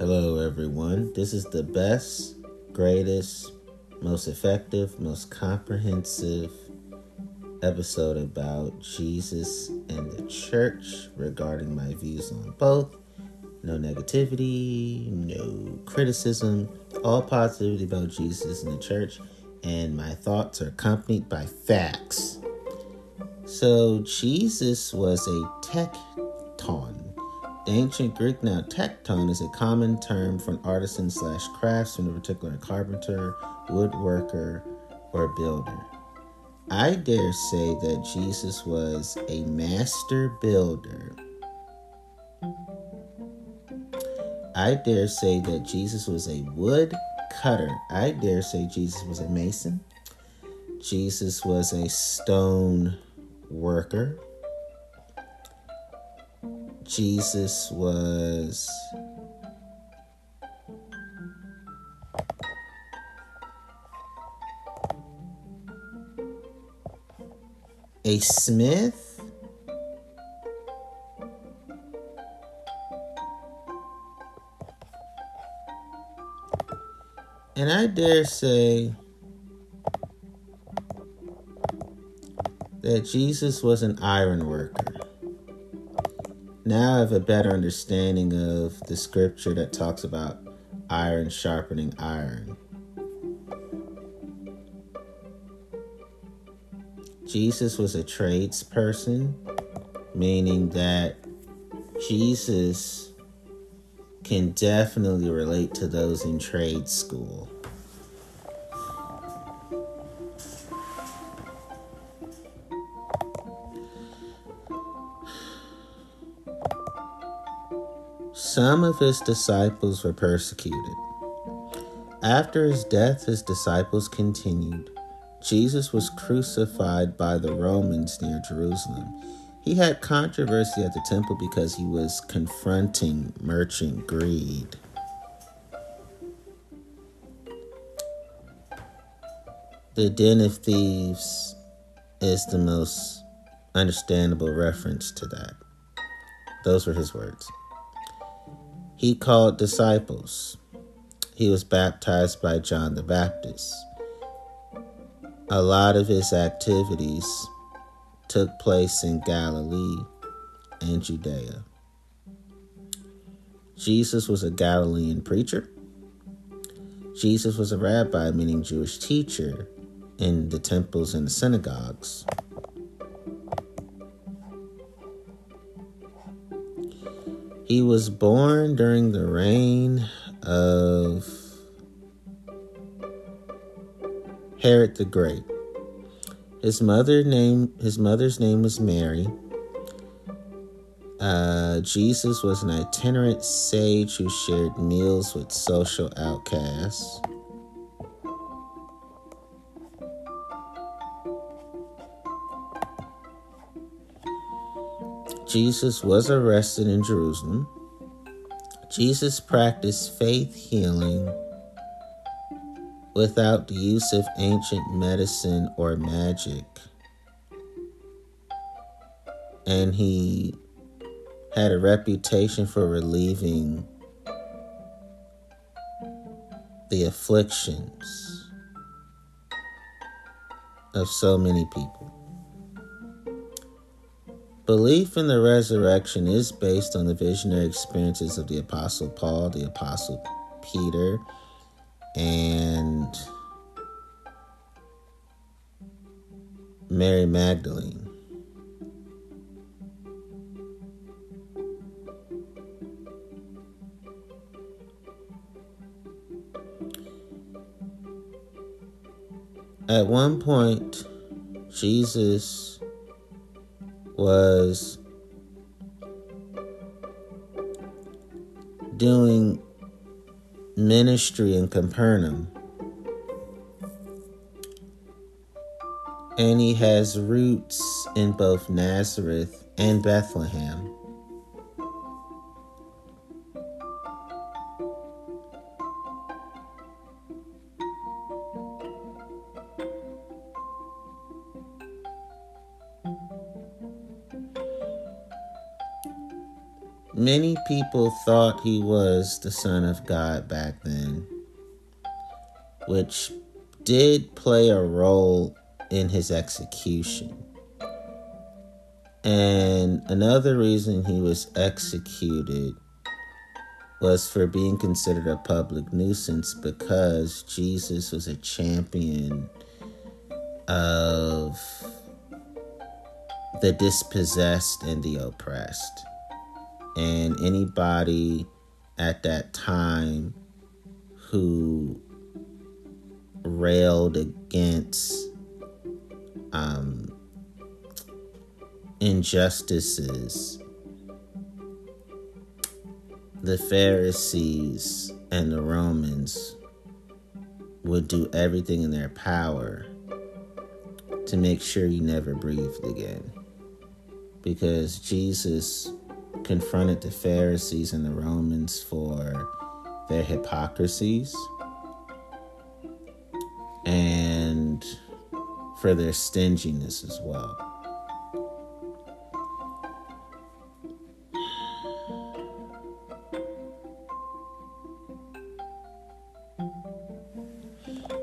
Hello, everyone. This is the best, greatest, most effective, most comprehensive episode about Jesus and the church regarding my views on both. No negativity, no criticism, all positivity about Jesus and the church, and my thoughts are accompanied by facts. So, Jesus was a tekton. The ancient Greek now tekton is a common term for an artisan slash craftsman, in particular a carpenter, woodworker, or builder. I dare say that Jesus was a master builder. I dare say that Jesus was a wood cutter. I dare say Jesus was a mason. Jesus was a stone worker. Jesus was a smith. And I dare say that Jesus was an iron worker. Now I have a better understanding of the scripture that talks about iron sharpening iron. Jesus was a tradesperson, meaning that Jesus can definitely relate to those in trade school. Some of his disciples were persecuted. After his death, his disciples continued. Jesus was crucified by the Romans near Jerusalem. He had controversy at the temple because he was confronting merchant greed. The Den of Thieves is the most understandable reference to that. Those were his words. He called disciples. He was baptized by John the Baptist. A lot of his activities took place in Galilee and Judea. Jesus was a Galilean preacher. Jesus was a rabbi, meaning Jewish teacher, in the temples and the synagogues. He was born during the reign of Herod the Great. His mother name his mother's name was Mary. Uh, Jesus was an itinerant sage who shared meals with social outcasts. Jesus was arrested in Jerusalem. Jesus practiced faith healing without the use of ancient medicine or magic. And he had a reputation for relieving the afflictions of so many people. Belief in the resurrection is based on the visionary experiences of the Apostle Paul, the Apostle Peter, and Mary Magdalene. At one point, Jesus was doing ministry in Capernaum. And he has roots in both Nazareth and Bethlehem. People thought he was the Son of God back then, which did play a role in his execution. And another reason he was executed was for being considered a public nuisance because Jesus was a champion of the dispossessed and the oppressed. And anybody at that time who railed against um, injustices, the Pharisees and the Romans would do everything in their power to make sure you never breathed again. Because Jesus confronted the Pharisees and the Romans for their hypocrisies and for their stinginess as well.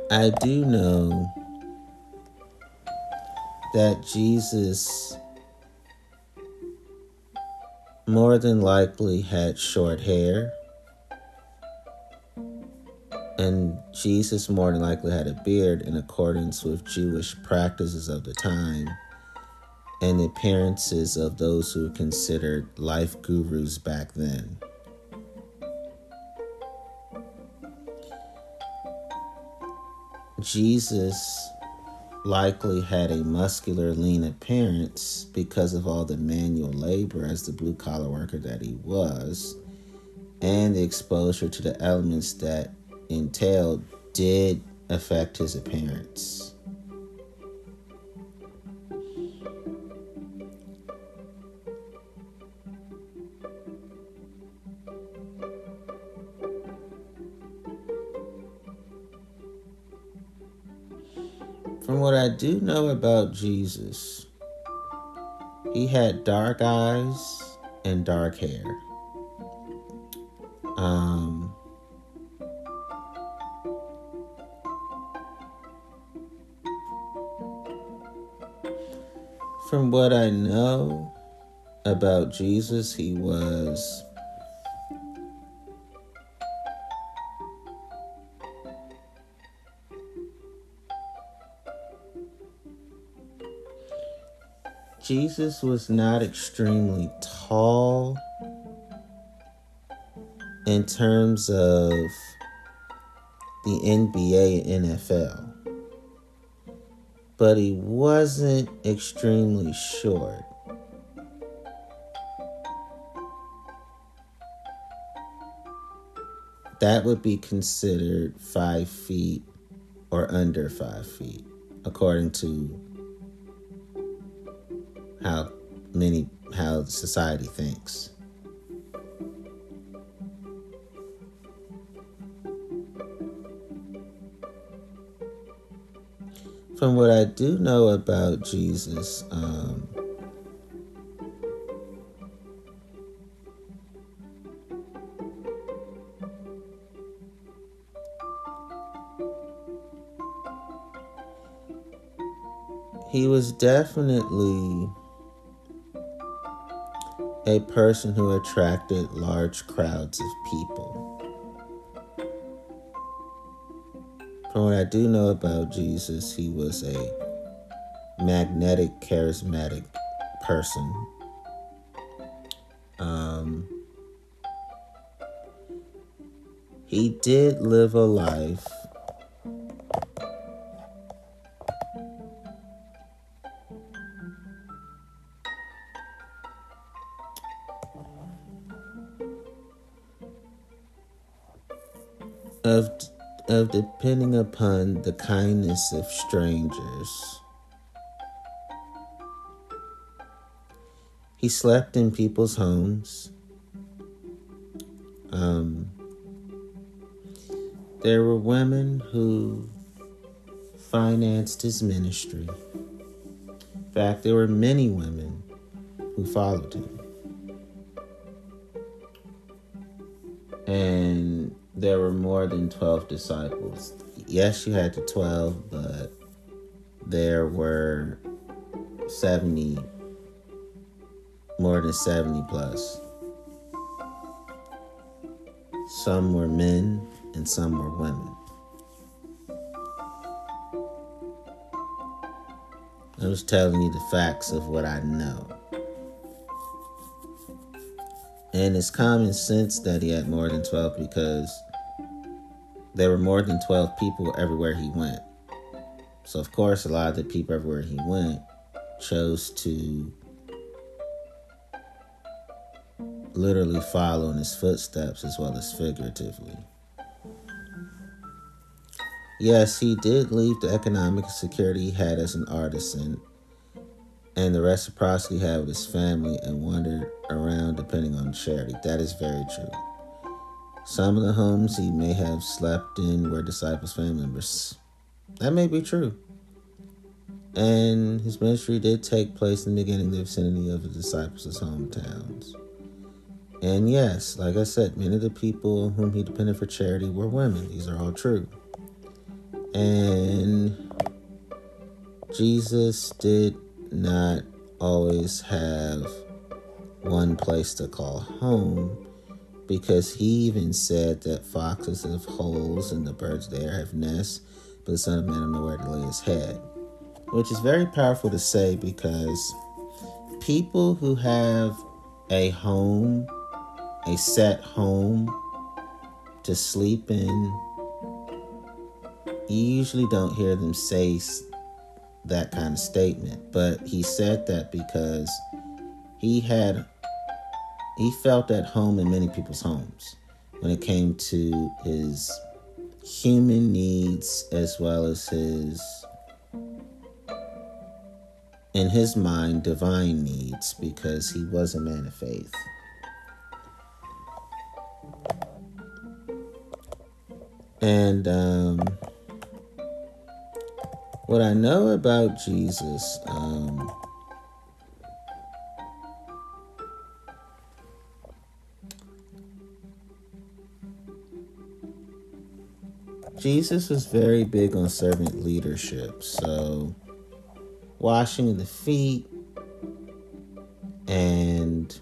I do know that Jesus more than likely had short hair. And Jesus more than likely had a beard in accordance with Jewish practices of the time and the appearances of those who were considered life gurus back then. Jesus likely had a muscular, lean appearance because of all the manual labor as the blue collar worker that he was, and the exposure to the elements that entailed did affect his appearance. Do know about Jesus, he had dark eyes and dark hair. Um, from what I know about Jesus, he was Jesus was not extremely tall in terms of the NBA and NFL, but he wasn't extremely short. That would be considered five feet or under five feet, according to how many how society thinks. From what I do know about Jesus, um, he was definitely a person who attracted large crowds of people. From what I do know about Jesus, he was a magnetic, charismatic person. Um, he did live a life depending upon the kindness of strangers. He slept in people's homes. Um, there were women who financed his ministry. In fact, there were many women who followed him. And there were more than 12 disciples. Yes, you had the 12, but there were 70, more than 70 plus. Some were men and some were women. I was telling you the facts of what I know. And it's common sense that he had more than 12 because there were more than 12 people everywhere he went. So, of course, a lot of the people everywhere he went chose to literally follow in his footsteps as well as figuratively. Yes, he did leave the economic security he had as an artisan and the reciprocity he had with his family and wandered around depending on charity. That is very true. Some of the homes he may have slept in were disciples' family members. That may be true. And his ministry did take place in the beginning in the vicinity of the disciples' hometowns. And yes, like I said, many of the people whom he depended for charity were women. These are all true. And Jesus did not always have one place to call home because he even said that foxes have holes and the birds there have nests, but the Son of Man has nowhere to lay his head. Which is very powerful to say because people who have a home, a set home to sleep in, you usually don't hear them say that kind of statement. But he said that because he had he felt at home in many people's homes when it came to his human needs as well as his in his mind divine needs because he was a man of faith. And um what I know about Jesus, um, Jesus was very big on servant leadership. So, washing the feet and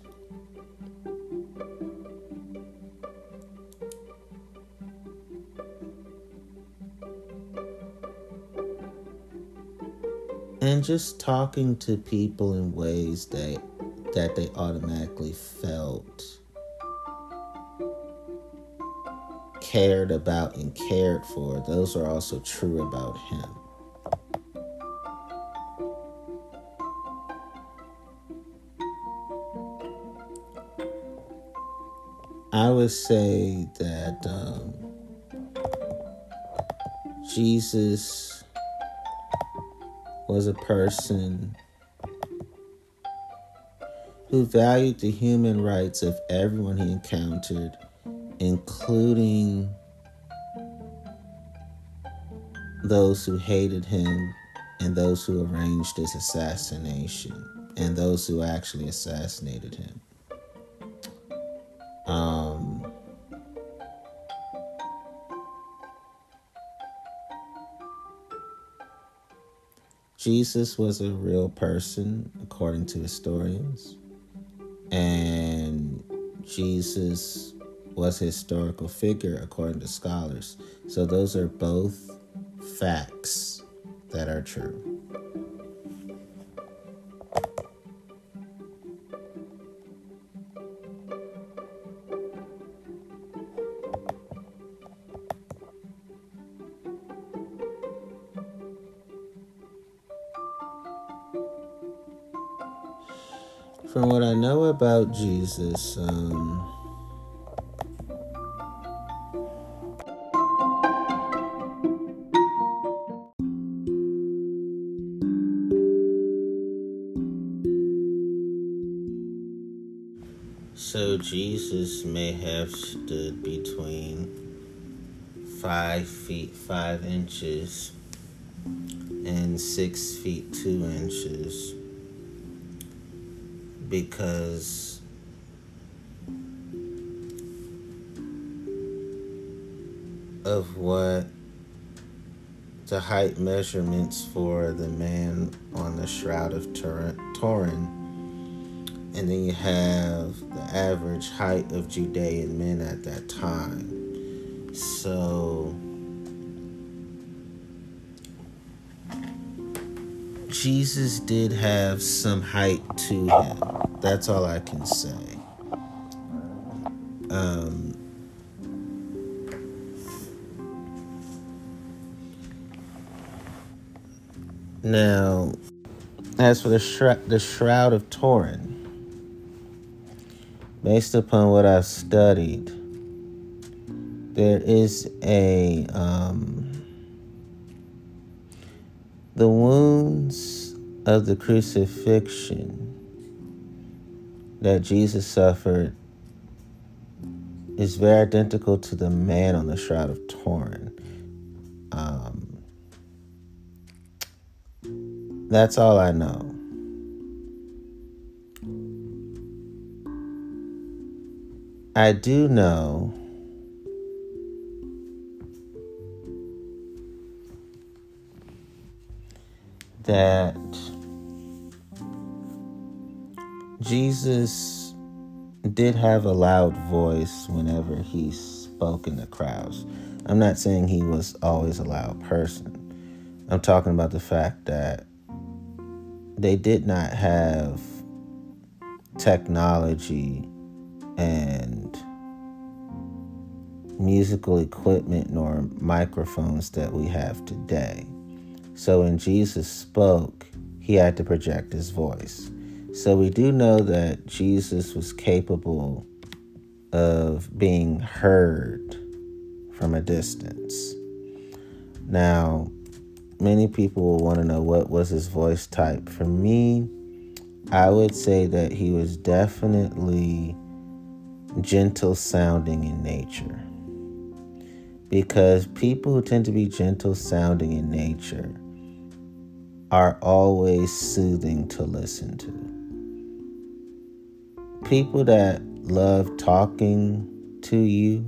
and just talking to people in ways that that they automatically felt cared about and cared for those are also true about him. I would say that um, Jesus was a person who valued the human rights of everyone he encountered, including those who hated him and those who arranged his assassination and those who actually assassinated him. Um, Jesus was a real person, according to historians, and Jesus was a historical figure, according to scholars. So, those are both facts that are true. From what I know about Jesus, um, Jesus may have stood between five feet five inches and six feet two inches because of what the height measurements for the man on the Shroud of Turin. And then you have the average height of Judean men at that time. So Jesus did have some height to him. That's all I can say. Um, now, as for the, the Shroud of Turin, based upon what I've studied, there is a um, the wounds of the crucifixion that Jesus suffered is very identical to the man on the Shroud of Turin. Um, that's all I know. I do know that Jesus did have a loud voice whenever he spoke in the crowds. I'm not saying he was always a loud person. I'm talking about the fact that they did not have technology and musical equipment nor microphones that we have today. So when Jesus spoke, he had to project his voice. So we do know that Jesus was capable of being heard from a distance. Now, many people will want to know what was his voice type. For me, I would say that he was definitely gentle sounding in nature. Because people who tend to be gentle sounding in nature are always soothing to listen to. People that love talking to you,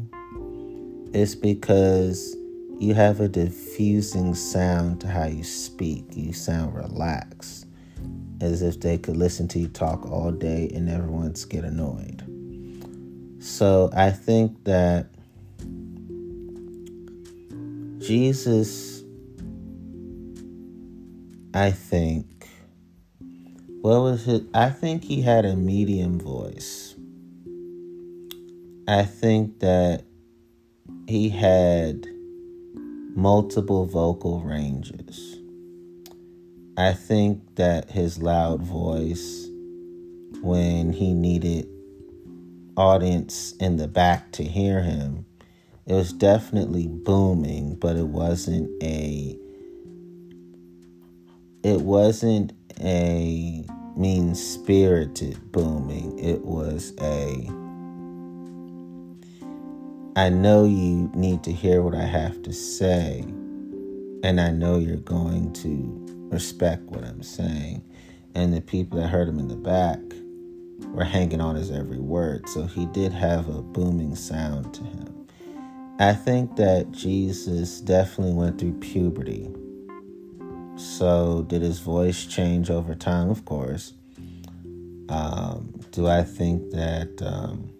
it's because you have a diffusing sound to how you speak. You sound relaxed, as if they could listen to you talk all day and never once get annoyed. So I think that Jesus I think. What was it? I think he had a medium voice. I think that he had multiple vocal ranges. I think that his loud voice, when he needed audience in the back to hear him, it was definitely booming, but it wasn't a it wasn't a mean spirited booming. It was a I know you need to hear what I have to say, and I know you're going to respect what I'm saying. And the people that heard him in the back were hanging on his every word. So he did have a booming sound to him. I think that Jesus definitely went through puberty so, did his voice change over time? Of course. Um, do I think that um,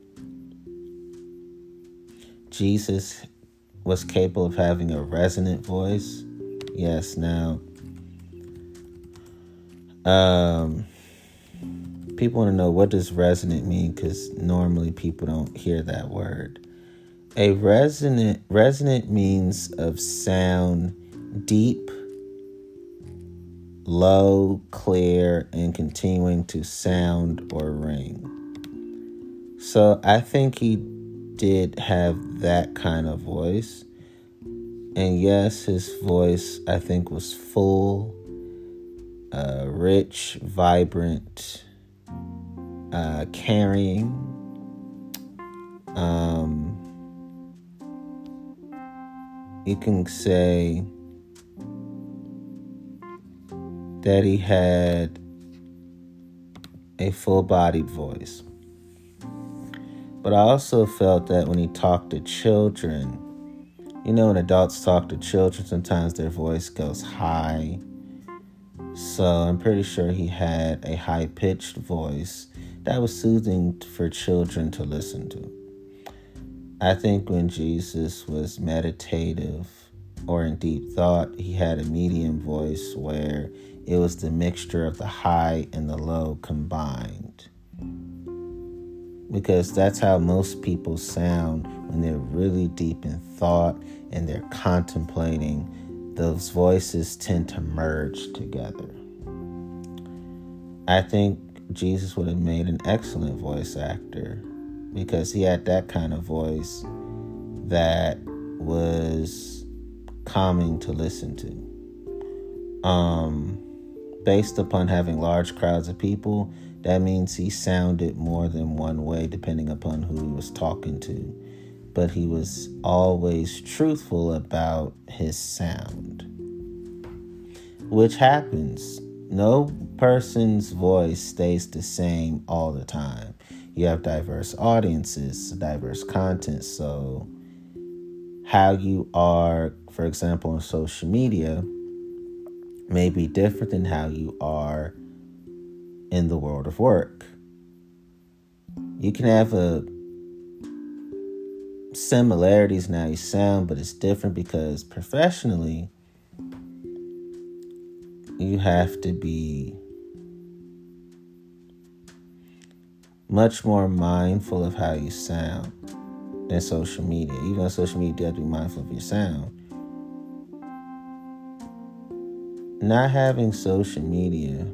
Jesus was capable of having a resonant voice? Yes. Now, um, people want to know what does resonant mean because normally people don't hear that word. A resonant resonant means of sound deep low, clear, and continuing to sound or ring. So I think he did have that kind of voice. And yes, his voice, I think, was full, uh, rich, vibrant, uh, carrying. Um, you can say that he had a full bodied voice. But I also felt that when he talked to children, You know, when adults talk to children, sometimes their voice goes high. So I'm pretty sure he had a high pitched voice that was soothing for children to listen to. I think when Jesus was meditative or in deep thought, he had a medium voice where it was the mixture of the high and the low combined. Because that's how most people sound when they're really deep in thought and they're contemplating. Those voices tend to merge together. I think Jesus would have made an excellent voice actor because he had that kind of voice that was calming to listen to. Um, based upon having large crowds of people, that means he sounded more than one way depending upon who he was talking to. But he was always truthful about his sound, which happens no person's voice stays the same all the time. You have diverse audiences, diverse content. So, how you are, for example, on social media may be different than how you are in the world of work. You can have a similarities in how you sound, but it's different because professionally, you have to be much more mindful of how you sound than social media. Even on social media, you have to be mindful of your sound. Not having social media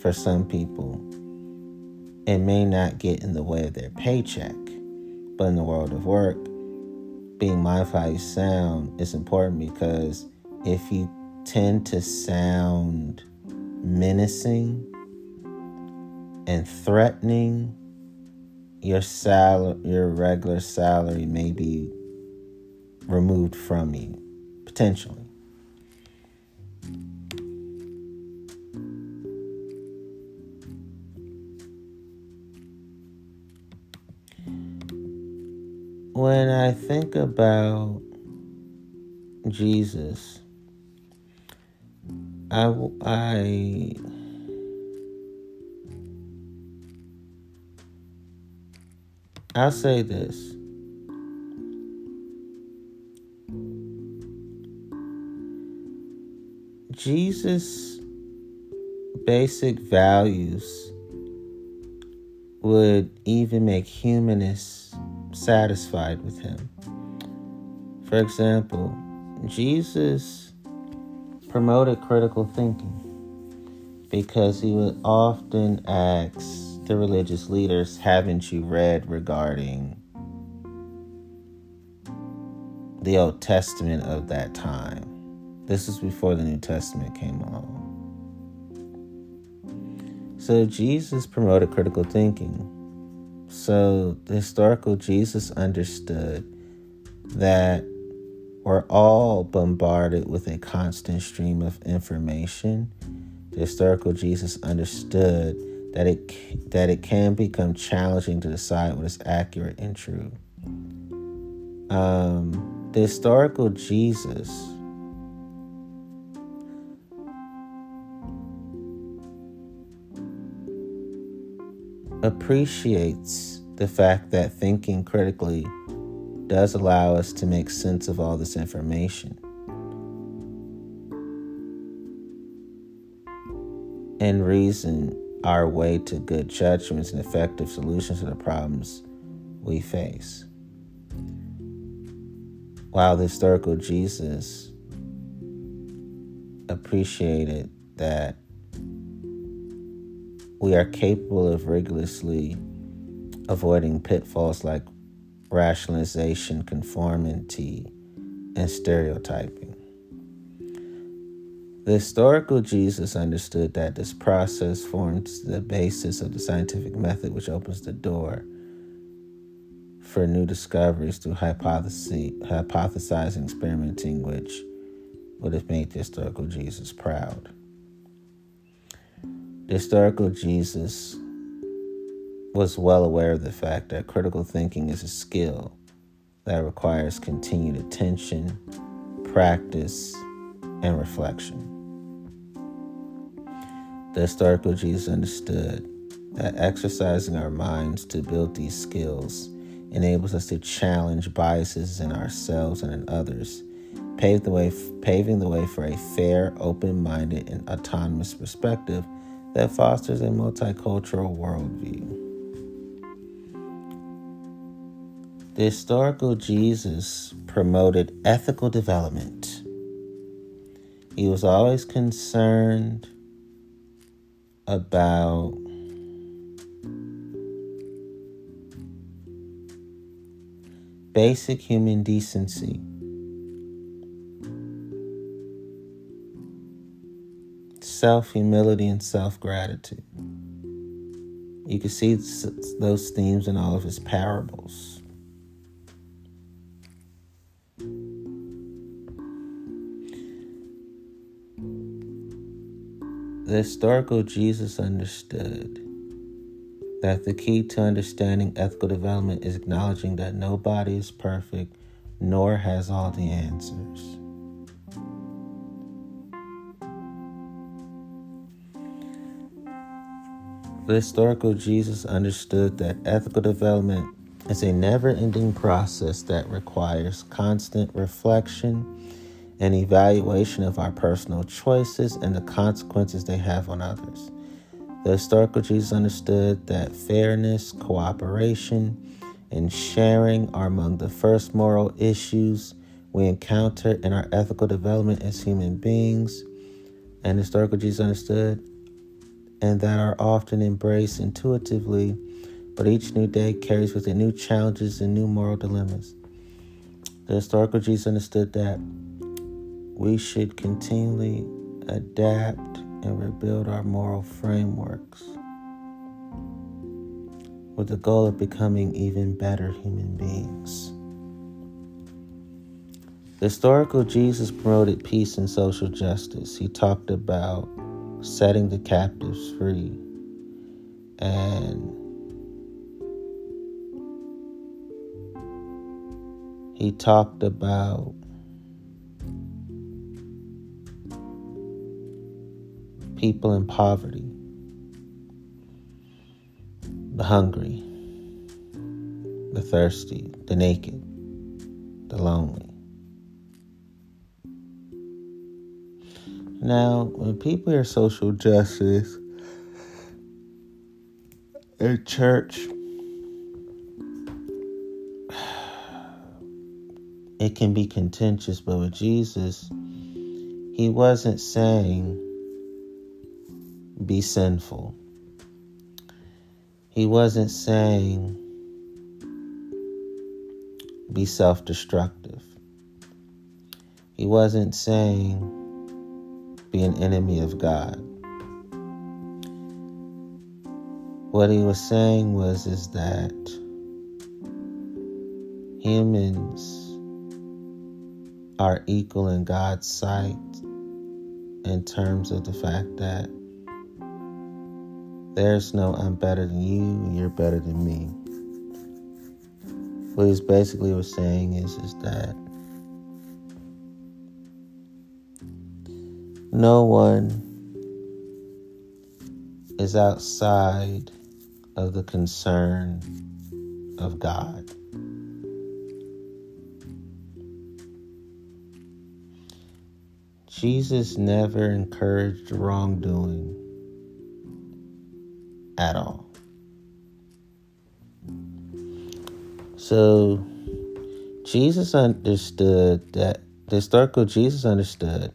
for some people, it may not get in the way of their paycheck. But in the world of work, being mindful of how you sound is important because if you tend to sound menacing and threatening, your salary, your regular salary may be removed from you potentially. When I think about Jesus, I, I I'll say this. Jesus' basic values would even make humanists satisfied with him. For example, Jesus promoted critical thinking because he would often ask the religious leaders, Haven't you read regarding the Old Testament of that time? This is before the New Testament came along. So Jesus promoted critical thinking. So the historical Jesus understood that we're all bombarded with a constant stream of information. The historical Jesus understood that it that it can become challenging to decide what is accurate and true. Um, the historical Jesus appreciates the fact that thinking critically does allow us to make sense of all this information. And reason our way to good judgments and effective solutions to the problems we face. While the historical Jesus appreciated that we are capable of rigorously avoiding pitfalls like rationalization, conformity, and stereotyping. The historical Jesus understood that this process forms the basis of the scientific method, which opens the door for new discoveries through hypothesizing, experimenting, which would have made the historical Jesus proud. The historical Jesus was well aware of the fact that critical thinking is a skill that requires continued attention, practice, and reflection. The historical Jesus understood that exercising our minds to build these skills enables us to challenge biases in ourselves and in others, the way, paving the way for a fair, open minded, and autonomous perspective that fosters a multicultural worldview. The historical Jesus promoted ethical development. He was always concerned about basic human decency. Self humility and self gratitude. You can see those themes in all of his parables. The historical Jesus understood that the key to understanding ethical development is acknowledging that nobody is perfect nor has all the answers. The historical Jesus understood that ethical development is a never ending process that requires constant reflection and evaluation of our personal choices and the consequences they have on others. The historical Jesus understood that fairness, cooperation, and sharing are among the first moral issues we encounter in our ethical development as human beings. And historical Jesus understood and that are often embraced intuitively, but each new day carries with it new challenges and new moral dilemmas. The historical Jesus understood that we should continually adapt and rebuild our moral frameworks with the goal of becoming even better human beings. The historical Jesus promoted peace and social justice. He talked about setting the captives free and he talked about people in poverty, the hungry, the thirsty, the naked, the lonely. Now, when people hear social justice in church, it can be contentious, but with Jesus, he wasn't saying be sinful. He wasn't saying be self destructive. He wasn't saying be an enemy of God. What he was saying was is that humans are equal in God's sight in terms of the fact that there's no I'm better than you, you're better than me. What he's basically was saying is is that no one is outside of the concern of God. Jesus never encouraged wrongdoing at all. So, Jesus understood that, the historical Jesus understood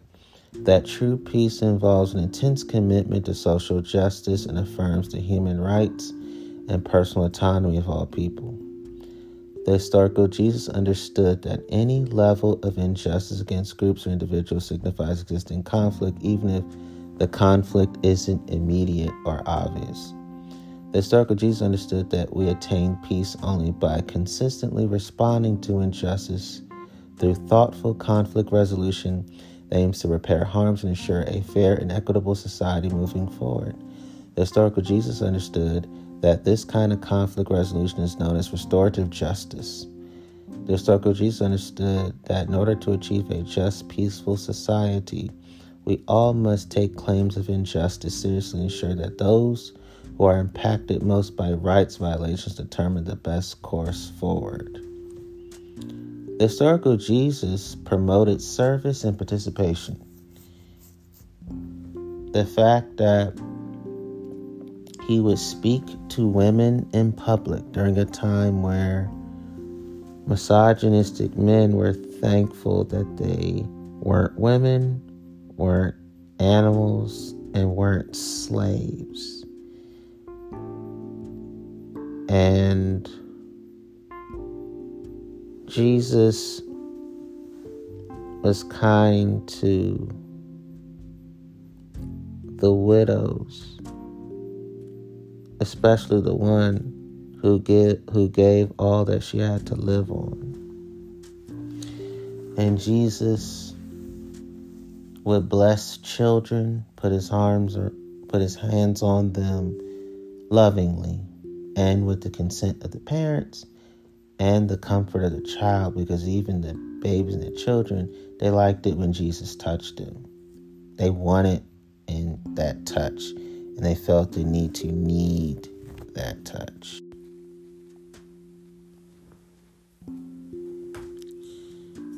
that true peace involves an intense commitment to social justice and affirms the human rights and personal autonomy of all people. The historical Jesus understood that any level of injustice against groups or individuals signifies existing conflict, even if the conflict isn't immediate or obvious. Historical Jesus understood that we attain peace only by consistently responding to injustice through thoughtful conflict resolution that aims to repair harms and ensure a fair and equitable society moving forward. The historical Jesus understood that this kind of conflict resolution is known as restorative justice. The historical Jesus understood that in order to achieve a just, peaceful society, we all must take claims of injustice seriously and ensure that those who are impacted most by rights violations determine the best course forward. The historical Jesus promoted service and participation. The fact that he would speak to women in public during a time where misogynistic men were thankful that they weren't women, weren't animals, and weren't slaves. And Jesus was kind to the widows, especially the one who get who gave all that she had to live on. And Jesus would bless children, put his arms or put his hands on them lovingly and with the consent of the parents and the comfort of the child because even the babies and the children they liked it when jesus touched them. They wanted in that touch and they felt the need to need that touch.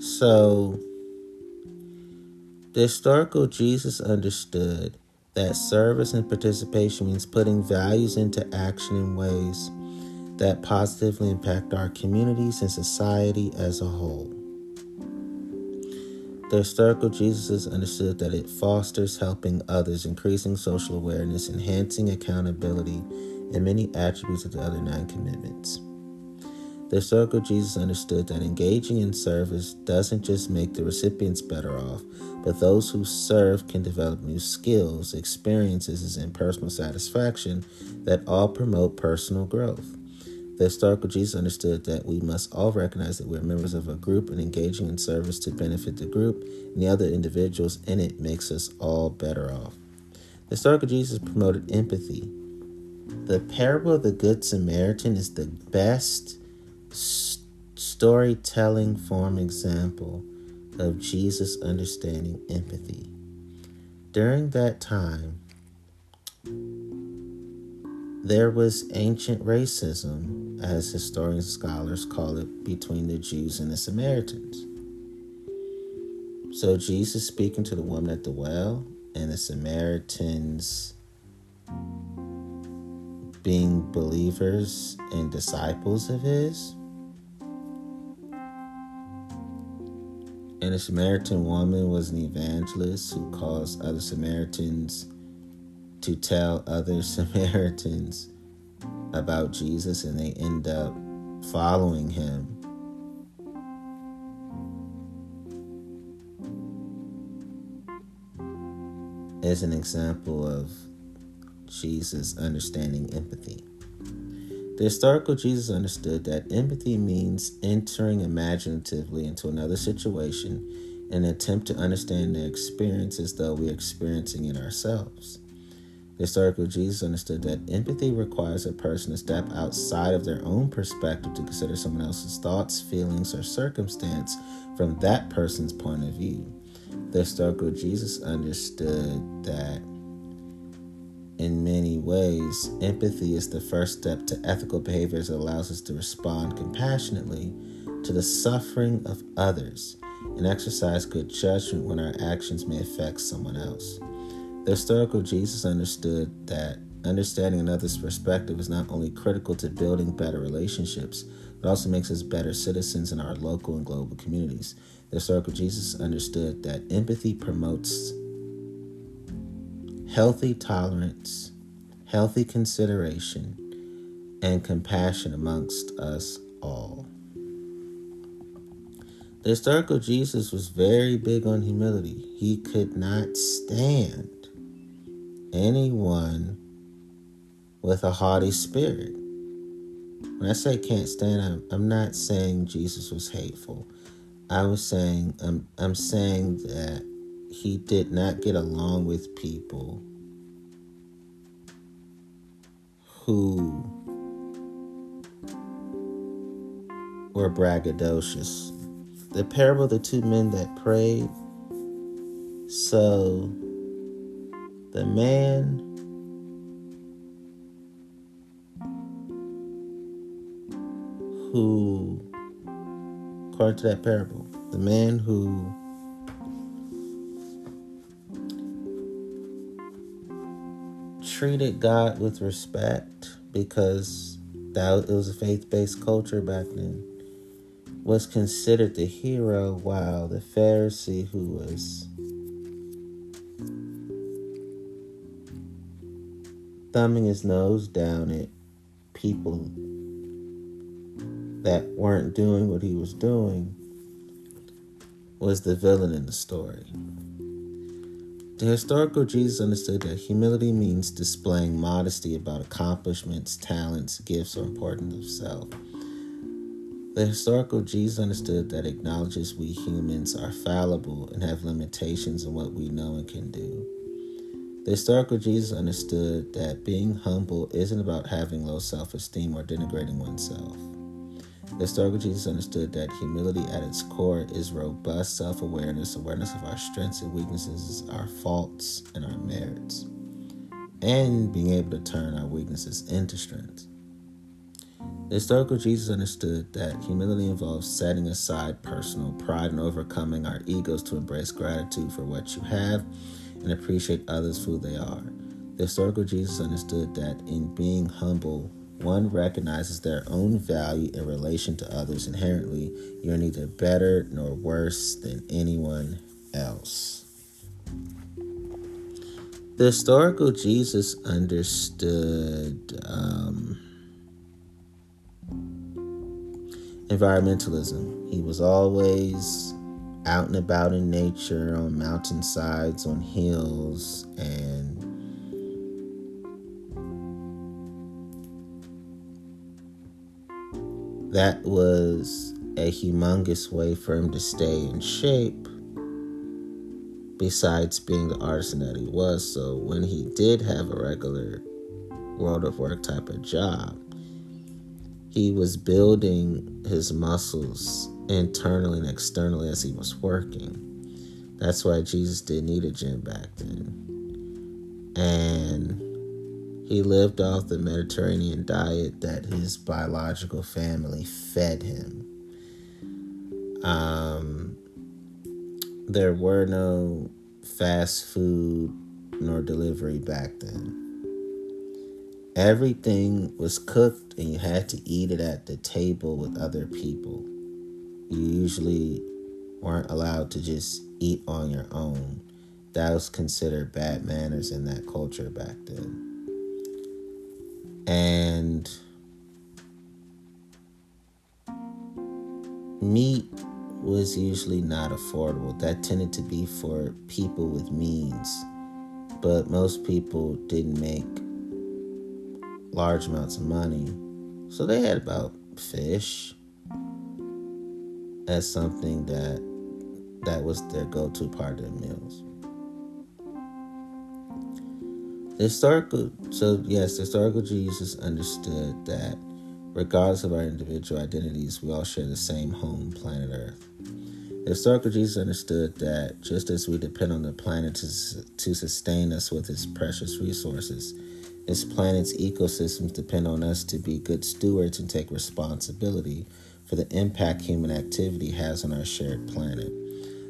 So the historical jesus understood that service and participation means putting values into action in ways that positively impact our communities and society as a whole. The historical Jesus understood that it fosters helping others, increasing social awareness, enhancing accountability, and many attributes of the other nine commitments. The historical Jesus understood that engaging in service doesn't just make the recipients better off, but those who serve can develop new skills, experiences, and personal satisfaction that all promote personal growth. The historical Jesus understood that we must all recognize that we're members of a group and engaging in service to benefit the group and the other individuals in it makes us all better off. The historical Jesus promoted empathy. The parable of the Good Samaritan is the best storytelling form example of Jesus understanding empathy. During that time, there was ancient racism, as historians and scholars call it, between the Jews and the Samaritans. So Jesus speaking to the woman at the well, and the Samaritans being believers and disciples of his. And a Samaritan woman was an evangelist who caused other Samaritans to tell other Samaritans about Jesus and they end up following him. As an example of Jesus understanding empathy. The historical Jesus understood that empathy means entering imaginatively into another situation in an attempt to understand their experience as though we're experiencing it ourselves. The historical Jesus understood that empathy requires a person to step outside of their own perspective to consider someone else's thoughts, feelings, or circumstance from that person's point of view. The historical Jesus understood that in many ways, empathy is the first step to ethical behaviors that allows us to respond compassionately to the suffering of others and exercise good judgment when our actions may affect someone else. The historical Jesus understood that understanding another's perspective is not only critical to building better relationships, but also makes us better citizens in our local and global communities. The historical Jesus understood that empathy promotes healthy tolerance, healthy consideration, and compassion amongst us all. The historical Jesus was very big on humility. He could not stand anyone with a haughty spirit. When I say can't stand, I'm, I'm not saying Jesus was hateful. I was saying I'm I'm saying that he did not get along with people who were braggadocious. The parable of the two men that prayed. So the man who, according to that parable, the man who treated God with respect because that it was a faith-based culture back then was considered the hero while the Pharisee who was thumbing his nose down at people that weren't doing what he was doing was the villain in the story. The historical Jesus understood that humility means displaying modesty about accomplishments, talents, gifts, or importance of self. The historical Jesus understood that acknowledges we humans are fallible and have limitations in what we know and can do. The historical Jesus understood that being humble isn't about having low self esteem or denigrating oneself. The historical Jesus understood that humility at its core is robust self awareness, awareness of our strengths and weaknesses, our faults and our merits, and being able to turn our weaknesses into strengths. The historical Jesus understood that humility involves setting aside personal pride and overcoming our egos to embrace gratitude for what you have and appreciate others for who they are. The historical Jesus understood that in being humble, one recognizes their own value in relation to others inherently. You're neither better nor worse than anyone else. The historical Jesus understood um, environmentalism. He was always out and about in nature, on mountainsides, on hills, and that was a humongous way for him to stay in shape. Besides being the artisan that he was so when he did have a regular world of work type of job he was building his muscles internally and externally as he was working. That's why jesus didn't need a gym back then. And he lived off the Mediterranean diet that his biological family fed him. Um, there were no fast food nor delivery back then. Everything was cooked and you had to eat it at the table with other people. You usually weren't allowed to just eat on your own. That was considered bad manners in that culture back then and meat was usually not affordable. That tended to be for people with means, but most people didn't make large amounts of money. So they had about fish as something that that was their go-to part of their meals. Historical, so yes, historical Jesus understood that regardless of our individual identities, we all share the same home, planet Earth. Historical Jesus understood that just as we depend on the planet to, to sustain us with its precious resources, its planet's ecosystems depend on us to be good stewards and take responsibility for the impact human activity has on our shared planet.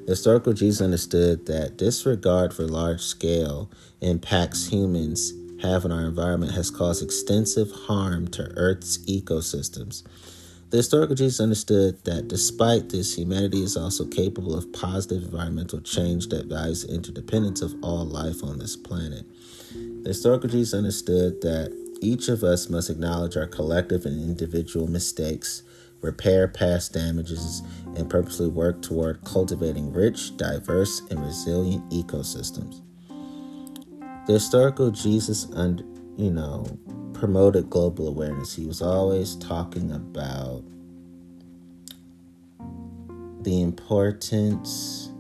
Historical Jesus understood that disregard for large scale impacts humans have on our environment has caused extensive harm to Earth's ecosystems. The historical Jesus understood that despite this, humanity is also capable of positive environmental change that values the interdependence of all life on this planet. The historical Jesus understood that each of us must acknowledge our collective and individual mistakes repair past damages, and purposely work toward cultivating rich, diverse, and resilient ecosystems. The historical Jesus, under, you know, promoted global awareness. He was always talking about the importance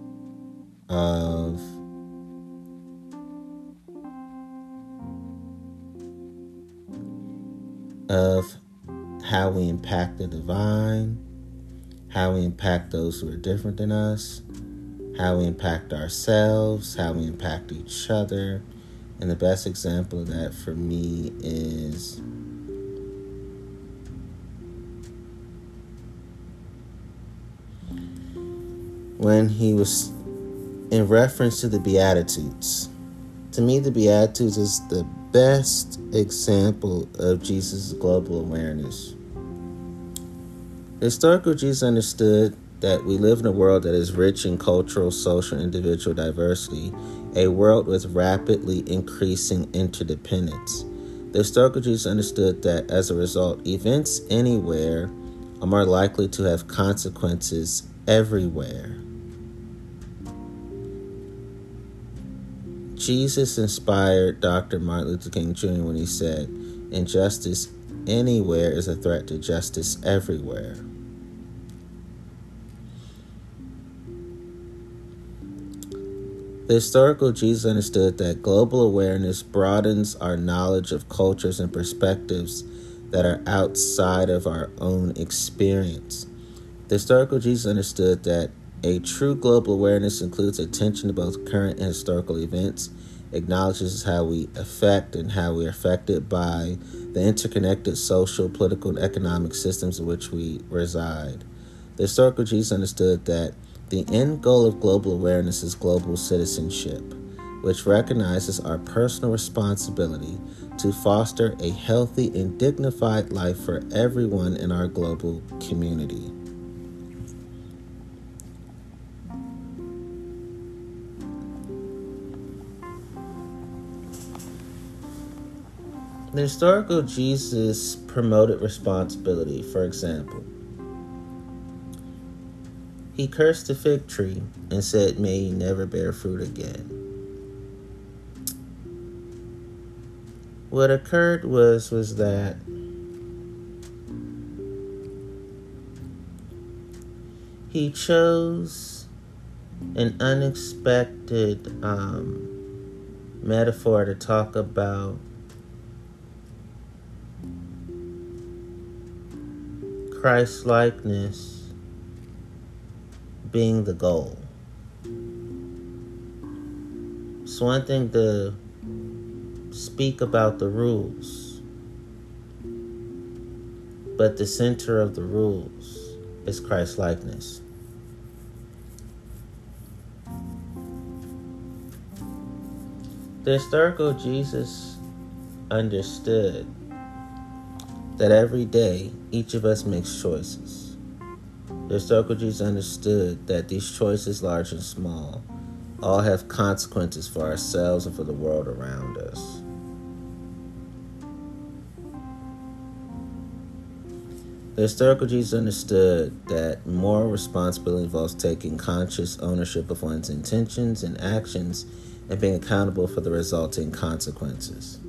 of of how we impact the divine how we impact those who are different than us, how we impact ourselves, how we impact each other. And the best example of that for me is when he was in reference to the Beatitudes. To me, the Beatitudes is the best example of Jesus' global awareness. Historical Jesus understood that we live in a world that is rich in cultural, social, and individual diversity, a world with rapidly increasing interdependence. The historical Jesus understood that as a result, events anywhere are more likely to have consequences everywhere. Jesus inspired Dr. Martin Luther King Jr. when he said, Injustice anywhere is a threat to justice everywhere. The historical Jesus understood that global awareness broadens our knowledge of cultures and perspectives that are outside of our own experience. The historical Jesus understood that a true global awareness includes attention to both current and historical events, acknowledges how we affect and how we are affected by the interconnected social, political, and economic systems in which we reside. The historical Jesus understood that the end goal of global awareness is global citizenship, which recognizes our personal responsibility to foster a healthy and dignified life for everyone in our global community. The historical Jesus promoted responsibility, for example. He cursed the fig tree and said, May you never bear fruit again. What occurred was was that he chose an unexpected um, metaphor to talk about Christ likeness being the goal. It's one thing to speak about the rules, but the center of the rules is Christ likeness. The historical Jesus understood that every day each of us makes choices. The Jesus understood that these choices, large and small, all have consequences for ourselves and for the world around us. The Jesus understood that moral responsibility involves taking conscious ownership of one's intentions and actions and being accountable for the resulting consequences.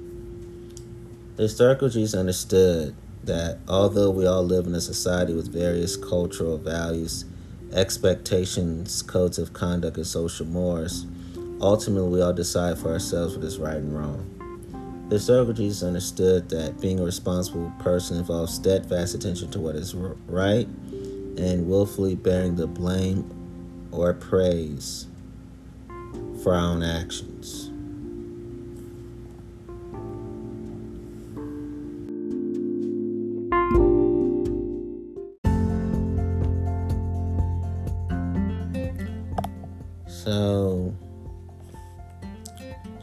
The Jesus understood that although we all live in a society with various cultural values, expectations, codes of conduct, and social mores, ultimately we all decide for ourselves what is right and wrong. The Jesus understood that being a responsible person involves steadfast attention to what is right and willfully bearing the blame or praise for our own actions.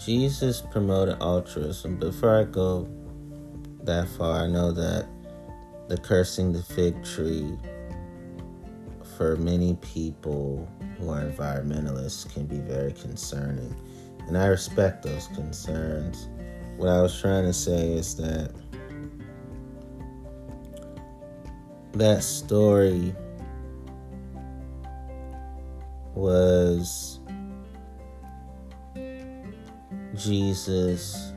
Jesus promoted altruism. Before I go that far, I know that the cursing the fig tree for many people who are environmentalists can be very concerning. And I respect those concerns. What I was trying to say is that that story was Jesus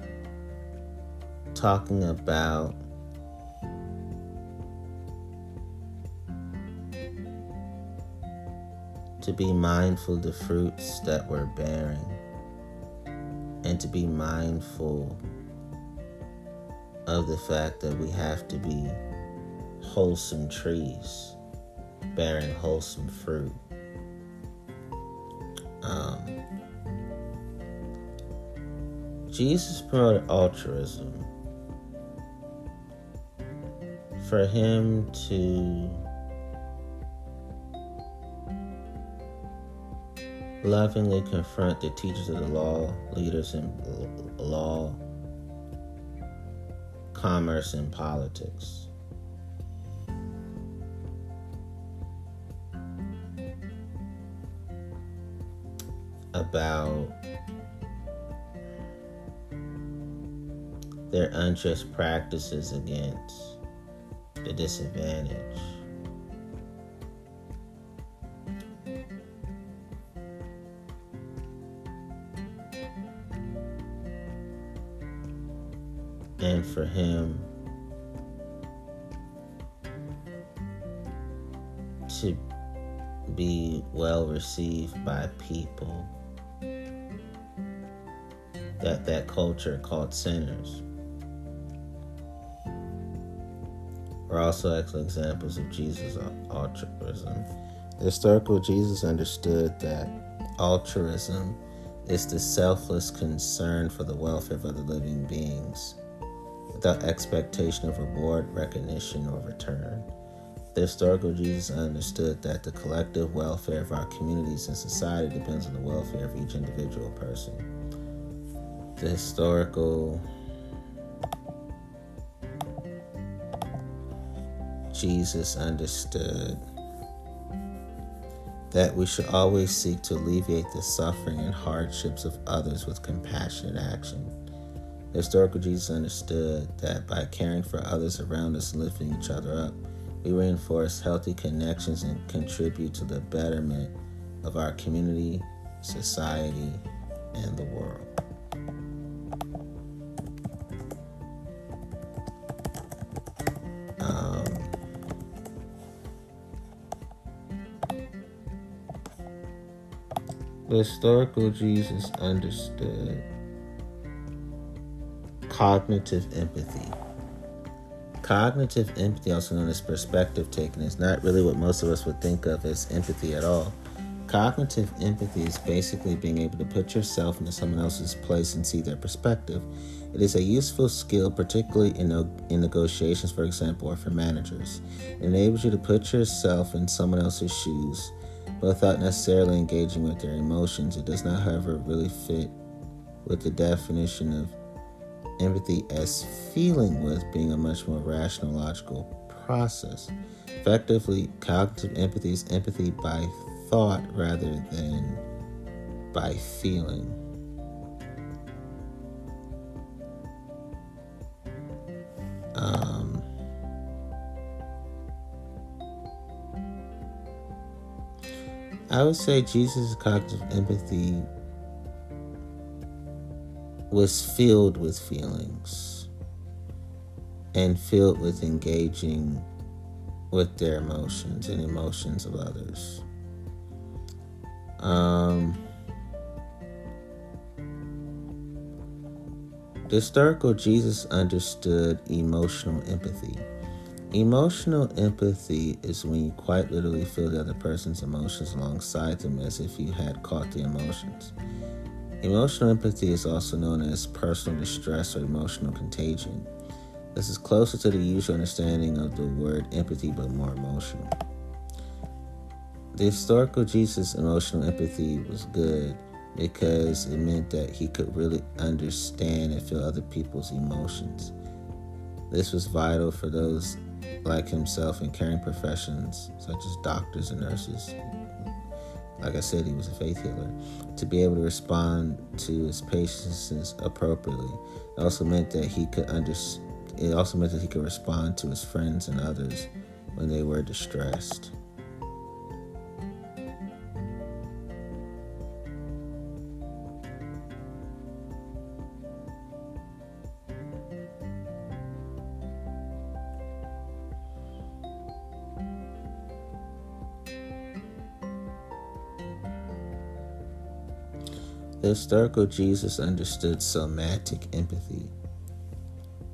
talking about to be mindful the fruits that we're bearing and to be mindful of the fact that we have to be wholesome trees bearing wholesome fruit. Um, Jesus promoted altruism. For him to lovingly confront the teachers of the law, leaders in law, commerce, and politics. About their unjust practices against the disadvantaged. and for him to be well received by people that that culture called sinners are also excellent examples of Jesus' altruism. The historical Jesus understood that altruism is the selfless concern for the welfare of other living beings without expectation of reward, recognition, or return. The historical Jesus understood that the collective welfare of our communities and society depends on the welfare of each individual person. The historical Jesus understood that we should always seek to alleviate the suffering and hardships of others with compassionate action. The historical Jesus understood that by caring for others around us and lifting each other up, we reinforce healthy connections and contribute to the betterment of our community, society, and the world. The historical Jesus understood cognitive empathy. Cognitive empathy, also known as perspective taking, is not really what most of us would think of as empathy at all. Cognitive empathy is basically being able to put yourself into someone else's place and see their perspective. It is a useful skill, particularly in, in negotiations, for example, or for managers. It enables you to put yourself in someone else's shoes, but without necessarily engaging with their emotions. It does not, however, really fit with the definition of empathy as feeling with being a much more rational, logical process. Effectively, cognitive empathy is empathy by thought rather than by feeling. Um, I would say Jesus' cognitive empathy was filled with feelings and filled with engaging with their emotions and emotions of others. Um, the historical Jesus understood emotional empathy. Emotional empathy is when you quite literally feel the other person's emotions alongside them as if you had caught the emotions. Emotional empathy is also known as personal distress or emotional contagion. This is closer to the usual understanding of the word empathy, but more emotional. The historical Jesus' emotional empathy was good because it meant that he could really understand and feel other people's emotions. This was vital for those like himself in caring professions such as doctors and nurses like I said, he was a faith healer, to be able to respond to his patients appropriately. It also meant that he could under, it also meant that he could respond to his friends and others when they were distressed. Historical Jesus understood somatic empathy,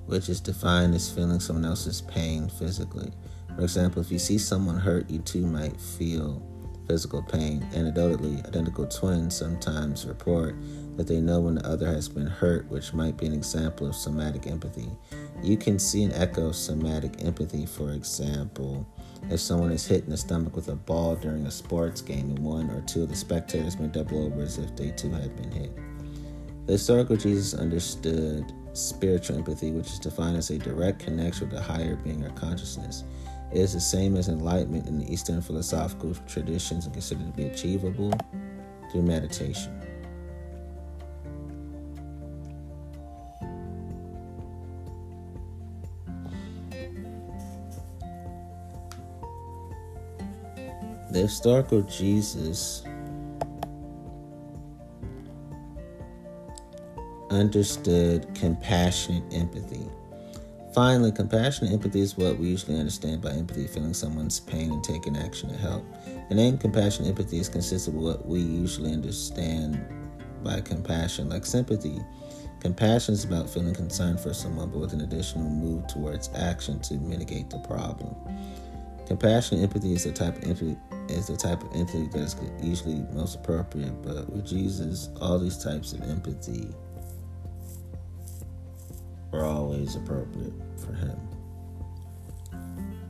which is defined as feeling someone else's pain physically. For example, if you see someone hurt, you too might feel physical pain. Anecdotally, identical twins sometimes report that they know when the other has been hurt, which might be an example of somatic empathy. You can see an echo of somatic empathy, for example, if someone is hit in the stomach with a ball during a sports game and one or two of the spectators may double over as if they too had been hit. The historical Jesus understood spiritual empathy, which is defined as a direct connection with a higher being or consciousness. It is the same as enlightenment in the Eastern philosophical traditions and considered to be achievable through meditation. The historical Jesus understood compassionate empathy. Finally, compassionate empathy is what we usually understand by empathy, feeling someone's pain and taking action to help. The name compassionate empathy is consistent with what we usually understand by compassion, like sympathy. Compassion is about feeling concern for someone, but with an additional move towards action to mitigate the problem. Compassionate empathy is the type of empathy is the type of empathy that's usually most appropriate, but with Jesus, all these types of empathy are always appropriate for him.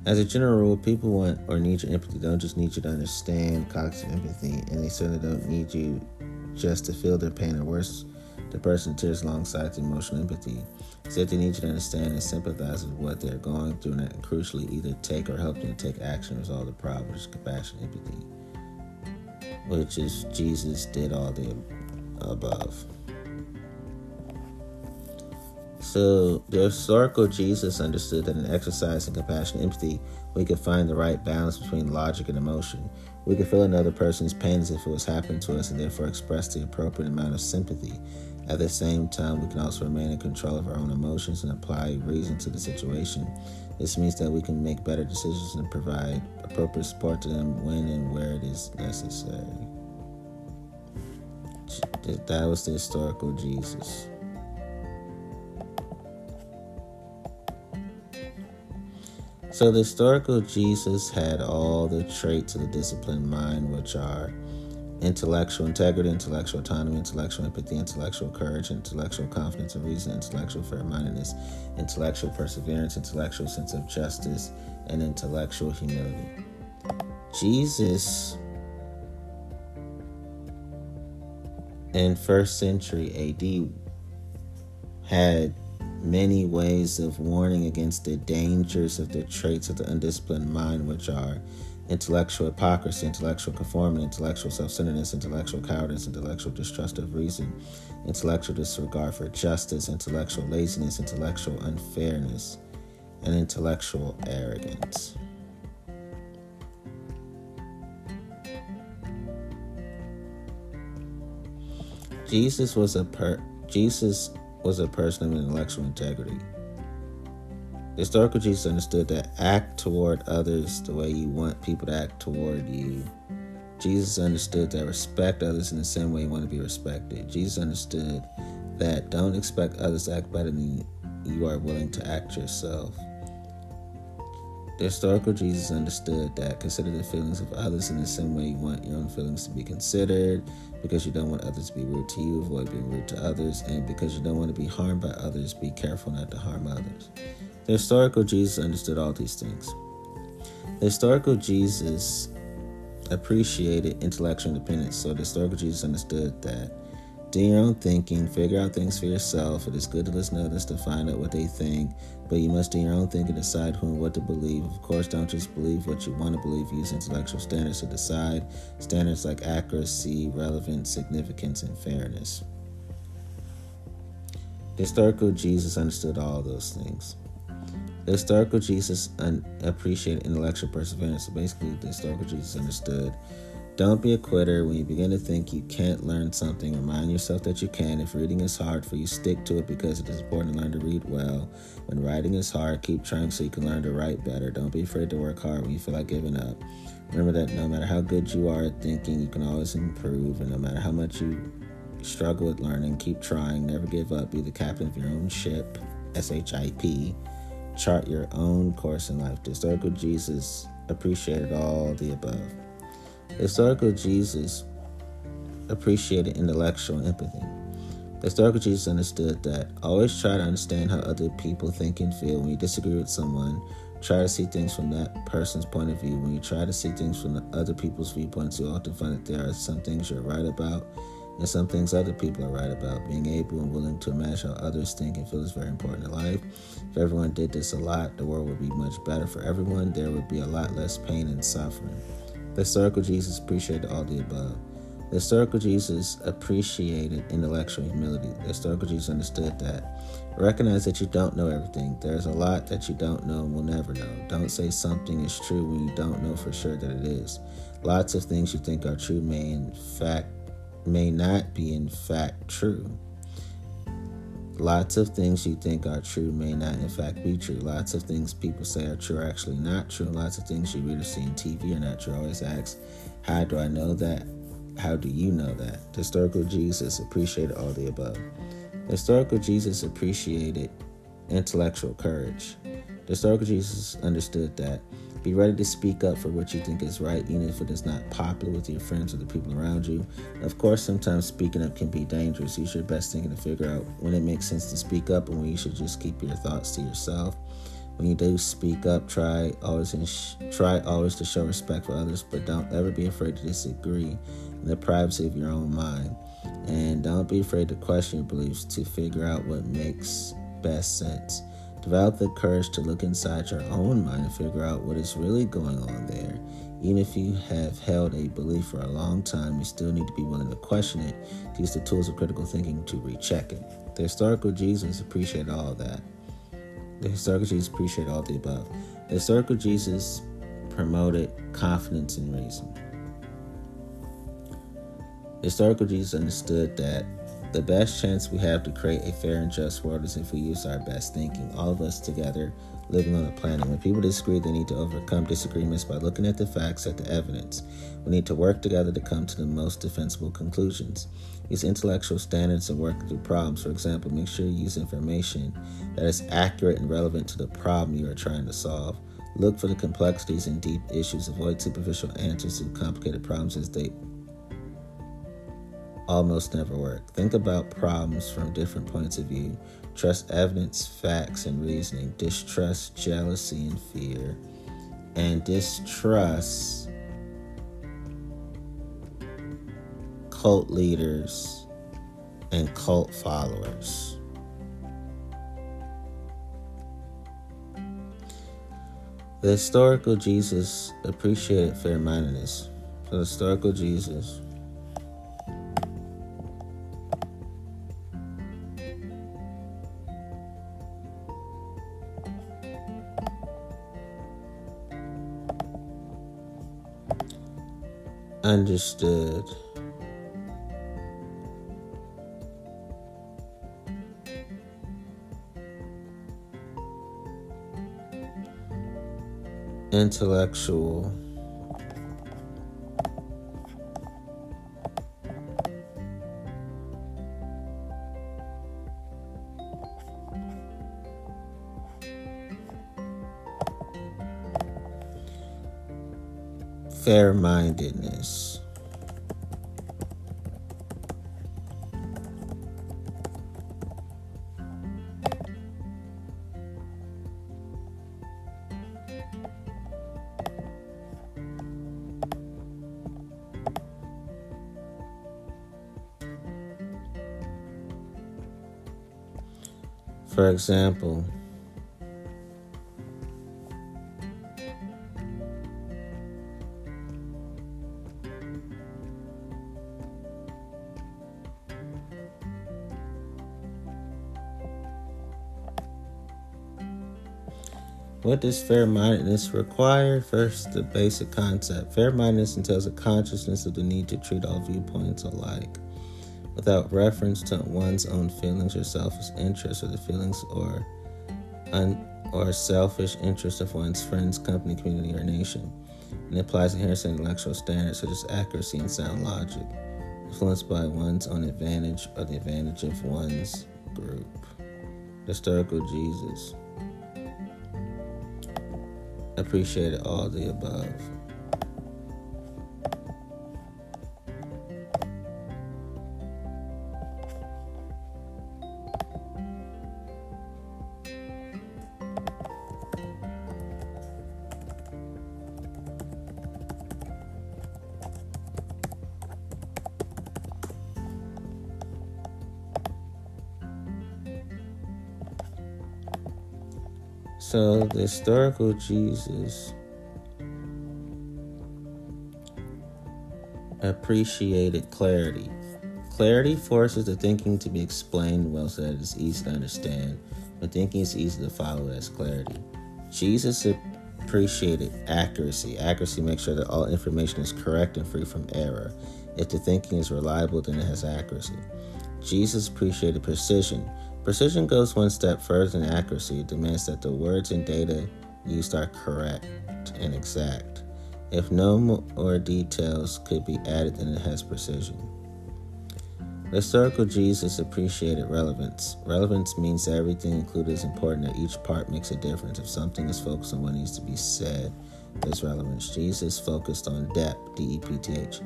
As a general rule, people want or need your empathy. They don't just need you to understand cognitive empathy, and they certainly don't need you just to feel their pain or worse, the person tears alongside the emotional empathy. Instead, they need you to understand and sympathize with what they're going through, and crucially, either take or help them take action to resolve the problem, which is compassion, empathy, which is Jesus did all the above. So, the historical Jesus understood that in exercising compassion and empathy, we could find the right balance between logic and emotion. We could feel another person's pain as if it was happening to us and therefore express the appropriate amount of sympathy. At the same time, we can also remain in control of our own emotions and apply reason to the situation. This means that we can make better decisions and provide appropriate support to them when and where it is necessary. That was the historical Jesus. So the historical Jesus had all the traits of the disciplined mind, which are intellectual integrity, intellectual autonomy, intellectual empathy, intellectual courage, intellectual confidence and reason, intellectual fair mindedness, intellectual perseverance, intellectual sense of justice, and intellectual humility. Jesus in first century AD had many ways of warning against the dangers of the traits of the undisciplined mind, which are intellectual hypocrisy, intellectual conformity, intellectual self centeredness, intellectual cowardice, intellectual distrust of reason, intellectual disregard for justice, intellectual laziness, intellectual unfairness, and intellectual arrogance. Jesus was a per Jesus was a person of intellectual integrity. The historical Jesus understood that act toward others the way you want people to act toward you. Jesus understood that respect others in the same way you want to be respected. Jesus understood that don't expect others to act better than you are willing to act yourself. The historical Jesus understood that consider the feelings of others in the same way you want your own feelings to be considered, because you don't want others to be rude to you, avoid being rude to others, and because you don't want to be harmed by others, be careful not to harm others. The historical Jesus understood all these things. The historical Jesus appreciated intellectual independence, so the historical Jesus understood that do your own thinking, figure out things for yourself. It is good to listen to others to find out what they think, but you must do your own thinking, decide who and what to believe. Of course, don't just believe what you want to believe. Use intellectual standards to decide. Standards like accuracy, relevance, significance, and fairness. The historical Jesus understood all those things. The historical Jesus un- appreciated intellectual perseverance. So basically, the historical Jesus understood don't be a quitter. When you begin to think you can't learn something, remind yourself that you can. If reading is hard for you, stick to it because it is important to learn to read well. When writing is hard, keep trying so you can learn to write better. Don't be afraid to work hard when you feel like giving up. Remember that no matter how good you are at thinking, you can always improve. And no matter how much you struggle with learning, keep trying. Never give up. Be the captain of your own ship. S H I P. chart your own course in life. Historical Jesus appreciated all the above. Historical Jesus appreciated intellectual empathy. Historical Jesus understood that always try to understand how other people think and feel. When you disagree with someone, try to see things from that person's point of view. When you try to see things from the other people's viewpoints, you often find that there are some things you're right about and some things other people are right about. Being able and willing to imagine how others think and feel is very important in life. If everyone did this a lot, the world would be much better for everyone. There would be a lot less pain and suffering. The historical Jesus appreciated all the above. The historical Jesus appreciated intellectual humility. The historical Jesus understood that. Recognize that you don't know everything. There's a lot that you don't know and will never know. Don't say something is true when you don't know for sure that it is. Lots of things you think are true may in fact may not be in fact true. Lots of things you think are true may not in fact be true. Lots of things people say are true are actually not true. Lots of things you read or see on TV are not true. Always ask, how do I know that? How do you know that? The historical Jesus appreciated all the above. The historical Jesus appreciated intellectual courage. The historical Jesus understood that be ready to speak up for what you think is right, even if it is not popular with your friends or the people around you. Of course, sometimes speaking up can be dangerous. Use your best thinking to figure out when it makes sense to speak up and when you should just keep your thoughts to yourself. When you do speak up, try always try always to show respect for others, but don't ever be afraid to disagree in the privacy of your own mind. And don't be afraid to question your beliefs to figure out what makes best sense. Develop the courage to look inside your own mind and figure out what is really going on there. Even if you have held a belief for a long time, you still need to be willing to question it, to use the tools of critical thinking to recheck it. The historical Jesus appreciated all that. The historical Jesus appreciated all the above. The historical Jesus promoted confidence in reason. The historical Jesus understood that the best chance we have to create a fair and just world is if we use our best thinking, all of us together living on a planet. When people disagree, they need to overcome disagreements by looking at the facts, at the evidence. We need to work together to come to the most defensible conclusions. Use intellectual standards and work through problems. For example, make sure you use information that is accurate and relevant to the problem you are trying to solve. Look for the complexities and deep issues. Avoid superficial answers to complicated problems as they almost never work. Think about problems from different points of view. Trust evidence, facts, and reasoning. Distrust jealousy and fear. And distrust cult leaders and cult followers. The historical Jesus appreciated fair mindedness. The historical Jesus understood. Intellectual. Fair mindedness. For example, What does fair mindedness require? First, the basic concept. Fair mindedness entails a consciousness of the need to treat all viewpoints alike without reference to one's own feelings or selfish interests or the feelings or un- or selfish interests of one's friends, company, community, or nation. And it applies inherent intellectual standards such as accuracy and sound logic, influenced by one's own advantage or the advantage of one's group. Historical Jesus. Appreciated all the above. The historical Jesus appreciated clarity. Clarity forces the thinking to be explained well so that it is easy to understand. When thinking is easy to follow, as clarity. Jesus appreciated accuracy. Accuracy makes sure that all information is correct and free from error. If the thinking is reliable, then it has accuracy. Jesus appreciated precision. Precision goes one step further than accuracy. It demands that the words and data used are correct and exact. If no more details could be added, then it has precision. The historical Jesus appreciated relevance. Relevance means that everything included is important, that each part makes a difference. If something is focused on what needs to be said, there's relevance. Jesus focused on depth, D E P T H.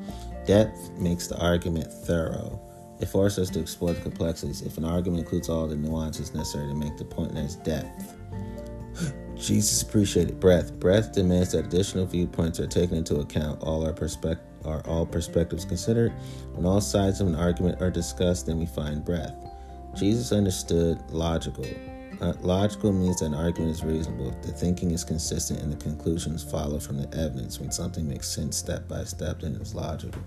Depth makes the argument thorough. It forces us to explore the complexities. If an argument includes all the nuances necessary to make the point, there's depth. Jesus appreciated breadth. Breadth demands that additional viewpoints are taken into account. All our perspective are all perspectives considered. When all sides of an argument are discussed, then we find breadth. Jesus understood logical. Uh, logical means that an argument is reasonable. If the thinking is consistent and the conclusions follow from the evidence. When something makes sense step by step, then it's logical.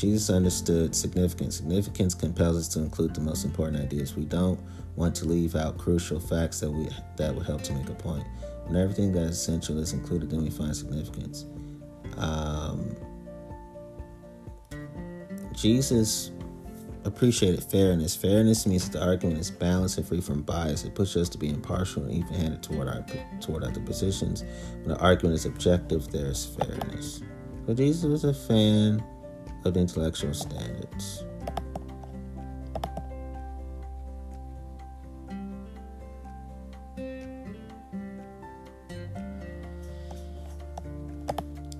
Jesus understood significance. Significance compels us to include the most important ideas. We don't want to leave out crucial facts that we that would help to make a point. When everything that is essential is included, then we find significance. Um, Jesus appreciated fairness. Fairness means that the argument is balanced and free from bias. It pushes us to be impartial and even-handed toward our toward other positions. When the argument is objective, there is fairness. So Jesus was a fan of intellectual standards.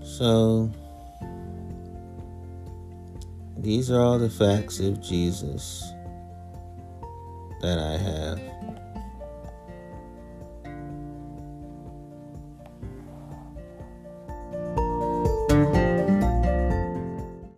So, these are all the facts of Jesus that I have.